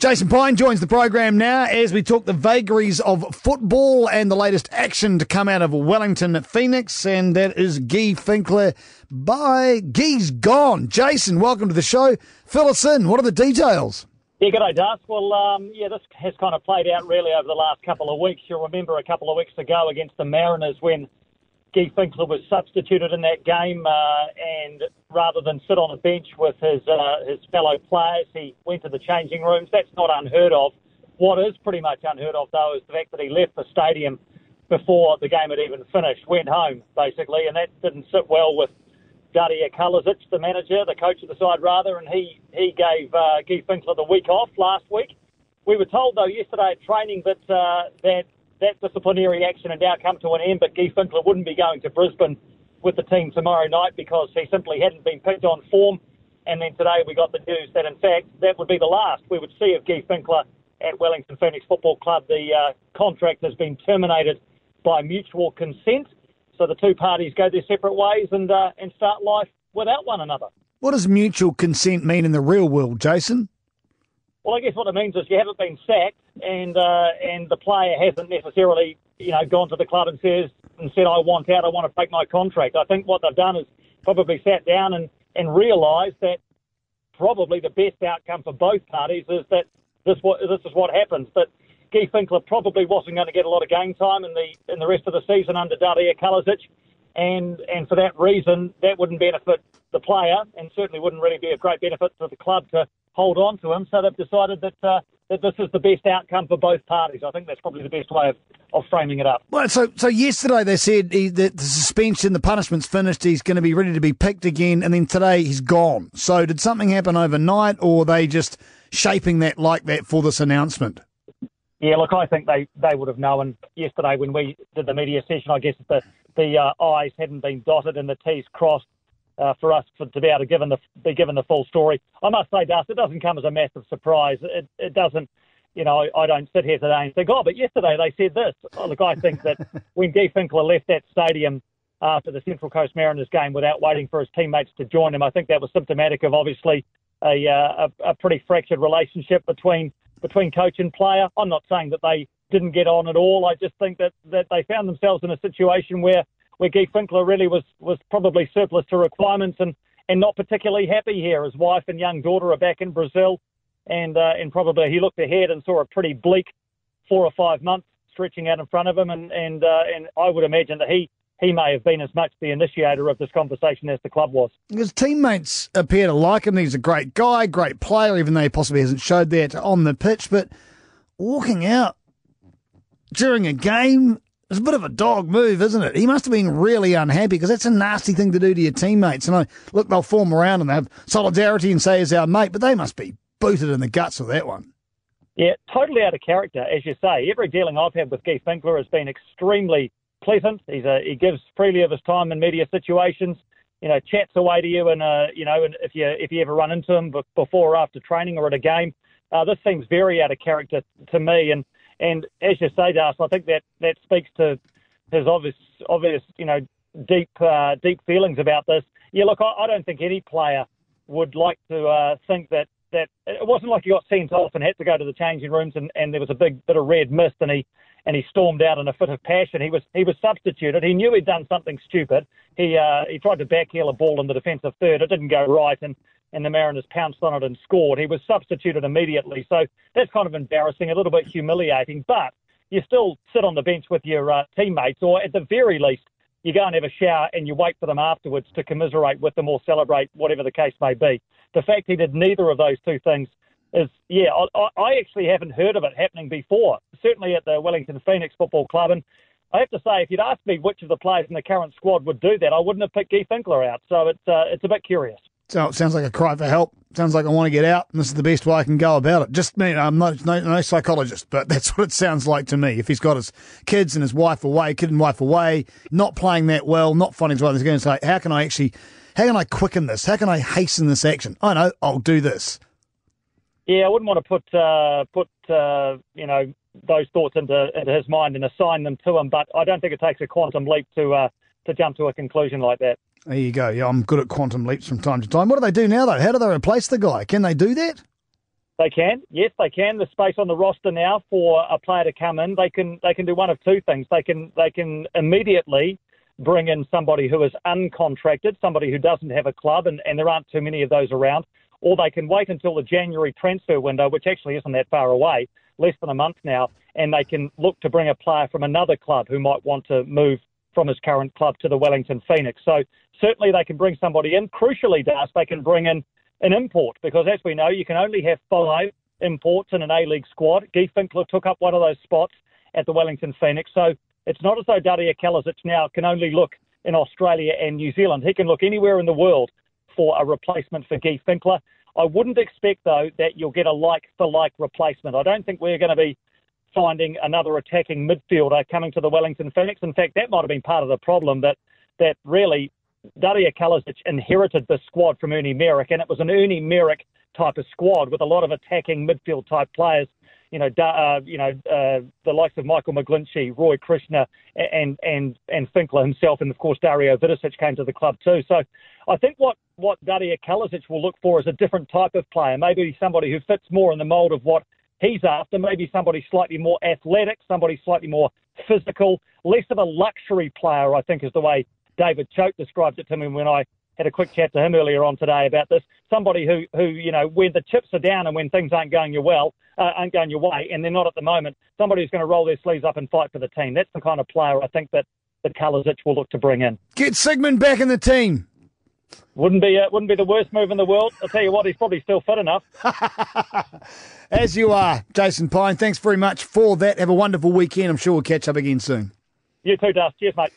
Jason Pine joins the program now as we talk the vagaries of football and the latest action to come out of Wellington Phoenix, and that is Guy Finkler. Bye. Guy's gone. Jason, welcome to the show. Fill us in. What are the details? Yeah, good day, Das. Well, um, yeah, this has kind of played out really over the last couple of weeks. You'll remember a couple of weeks ago against the Mariners when Guy Finkler was substituted in that game, uh, and rather than sit on a bench with his uh, his fellow players, he went to the changing rooms. That's not unheard of. What is pretty much unheard of, though, is the fact that he left the stadium before the game had even finished, went home basically, and that didn't sit well with Darije Kalezic, the manager, the coach of the side rather, and he he gave uh, Guy Finkler the week off last week. We were told though yesterday at training that uh, that that disciplinary action had now come to an end, but Guy Finkler wouldn't be going to Brisbane with the team tomorrow night because he simply hadn't been picked on form. And then today we got the news that, in fact, that would be the last we would see of Guy Finkler at Wellington Phoenix Football Club. The uh, contract has been terminated by mutual consent. So the two parties go their separate ways and, uh, and start life without one another. What does mutual consent mean in the real world, Jason? Well, I guess what it means is you haven't been sacked, and uh, and the player hasn't necessarily, you know, gone to the club and says and said, "I want out. I want to break my contract." I think what they've done is probably sat down and and realised that probably the best outcome for both parties is that this what this is what happens. That Guy Finkler probably wasn't going to get a lot of game time in the in the rest of the season under Darije Kalezic, and and for that reason, that wouldn't benefit the player, and certainly wouldn't really be a great benefit to the club to hold on to him. So they've decided that uh, that this is the best outcome for both parties. I think that's probably the best way of, of framing it up. Well, so so yesterday they said he, that the suspension, the punishment's finished. He's going to be ready to be picked again, and then today he's gone. So did something happen overnight, or they just shaping that like that for this announcement? Yeah, look, I think they, they would have known yesterday when we did the media session. I guess the the uh, I's hadn't been dotted and the T's crossed uh, for us for, to be able to given the, be given the full story. I must say, Dust, it doesn't come as a massive surprise. It, it doesn't, you know, I, I don't sit here today and think, oh, but yesterday they said this. Oh, look, I think that when Guy Finkler left that stadium after the Central Coast Mariners game without waiting for his teammates to join him, I think that was symptomatic of obviously a, uh, a, a pretty fractured relationship between between coach and player. I'm not saying that they didn't get on at all. I just think that, that they found themselves in a situation where where Guy Finkler really was, was probably surplus to requirements and, and not particularly happy here. His wife and young daughter are back in Brazil, and uh, and probably he looked ahead and saw a pretty bleak four or five months stretching out in front of him, and and uh, and I would imagine that he. He may have been as much the initiator of this conversation as the club was. His teammates appear to like him. He's a great guy, great player, even though he possibly hasn't showed that on the pitch. But walking out during a game it's a bit of a dog move, isn't it? He must have been really unhappy because that's a nasty thing to do to your teammates. And I look, they'll form around and they have solidarity and say, "As our mate," but they must be booted in the guts with that one. Yeah, totally out of character, as you say. Every dealing I've had with Guy Finkler has been extremely pleasant. He's a, he gives freely of his time in media situations. You know, chats away to you, and uh, you know, and if you if you ever run into him before or after training or at a game, uh, this seems very out of character to me. And and as you say, Das, I think that, that speaks to his obvious, obvious, you know, deep, uh, deep feelings about this. Yeah, look, I, I, don't think any player would like to uh, think that that it wasn't like he got sent off and had to go to the changing rooms and, and there was a big bit of red mist and he and he stormed out in a fit of passion. He was he was substituted. He knew he'd done something stupid. He uh, he tried to backheel a ball in the defensive third. It didn't go right and and the Mariners pounced on it and scored. He was substituted immediately. So that's kind of embarrassing, a little bit humiliating, but you still sit on the bench with your uh, teammates, or at the very least, you go and have a shower and you wait for them afterwards to commiserate with them or celebrate, whatever the case may be. The fact he did neither of those two things is, yeah, I, I actually haven't heard of it happening before, certainly at the Wellington Phoenix Football Club. And I have to say, if you'd asked me which of the players in the current squad would do that, I wouldn't have picked Guy Finkler out. So it's, uh, it's a bit curious. So it sounds like a cry for help. Sounds like I want to get out, and this is the best way I can go about it. Just me. I'm not no, no psychologist, but that's what it sounds like to me. If he's got his kids and his wife away, kid and wife away, not playing that well, not finding his way, he's going to say, "How can I actually? How can I quicken this? How can I hasten this action? I know I'll do this." Yeah, I wouldn't want to put uh, put uh, you know those thoughts into into his mind and assign them to him, but I don't think it takes a quantum leap to uh, to jump to a conclusion like that. There you go. Yeah, I'm good at quantum leaps from time to time. What do they do now, though? How do they replace the guy? Can they do that? They can, yes, they can. The space on the roster now for a player to come in, they can they can do one of two things. They can they can immediately bring in somebody who is uncontracted, somebody who doesn't have a club, and, and there aren't too many of those around, or they can wait until the January transfer window, which actually isn't that far away, less than a month now, and they can look to bring a player from another club who might want to move from his current club to the Wellington Phoenix. So certainly they can bring somebody in. Crucially, Das, they can bring in an import because, as we know, you can only have five imports in an A League squad. Guy Finkler took up one of those spots at the Wellington Phoenix. So it's not as though Darije Kalezic now can only look in Australia and New Zealand. He can look anywhere in the world for a replacement for Guy Finkler. I wouldn't expect, though, that you'll get a like for like replacement. I don't think we're going to be finding another attacking midfielder coming to the Wellington Phoenix. In fact, that might have been part of the problem that that really Darije Kalezic inherited the squad from Ernie Merrick, and it was an Ernie Merrick type of squad with a lot of attacking midfield type players. You know, uh, you know, uh, the likes of Michael McGlinchey, Roy Krishna, and and and Finkler himself, and of course Dario Vidosic came to the club too. So, I think what what Darije Kalezic will look for is a different type of player, maybe somebody who fits more in the mould of what he's after. Maybe somebody slightly more athletic, somebody slightly more physical, less of a luxury player. I think is the way David Choate described it to me when I had a quick chat to him earlier on today about this. Somebody who, who you know, when the chips are down and when things aren't going your well, uh, aren't going your way, and they're not at the moment, somebody who's going to roll their sleeves up and fight for the team. That's the kind of player I think that that Kalezic will look to bring in. Get Sigmund back in the team. Wouldn't be uh, wouldn't be the worst move in the world. I'll tell you what, he's probably still fit enough. As you are, Jason Pine. Thanks very much for that. Have a wonderful weekend. I'm sure we'll catch up again soon. You too, Dust. Cheers, mate.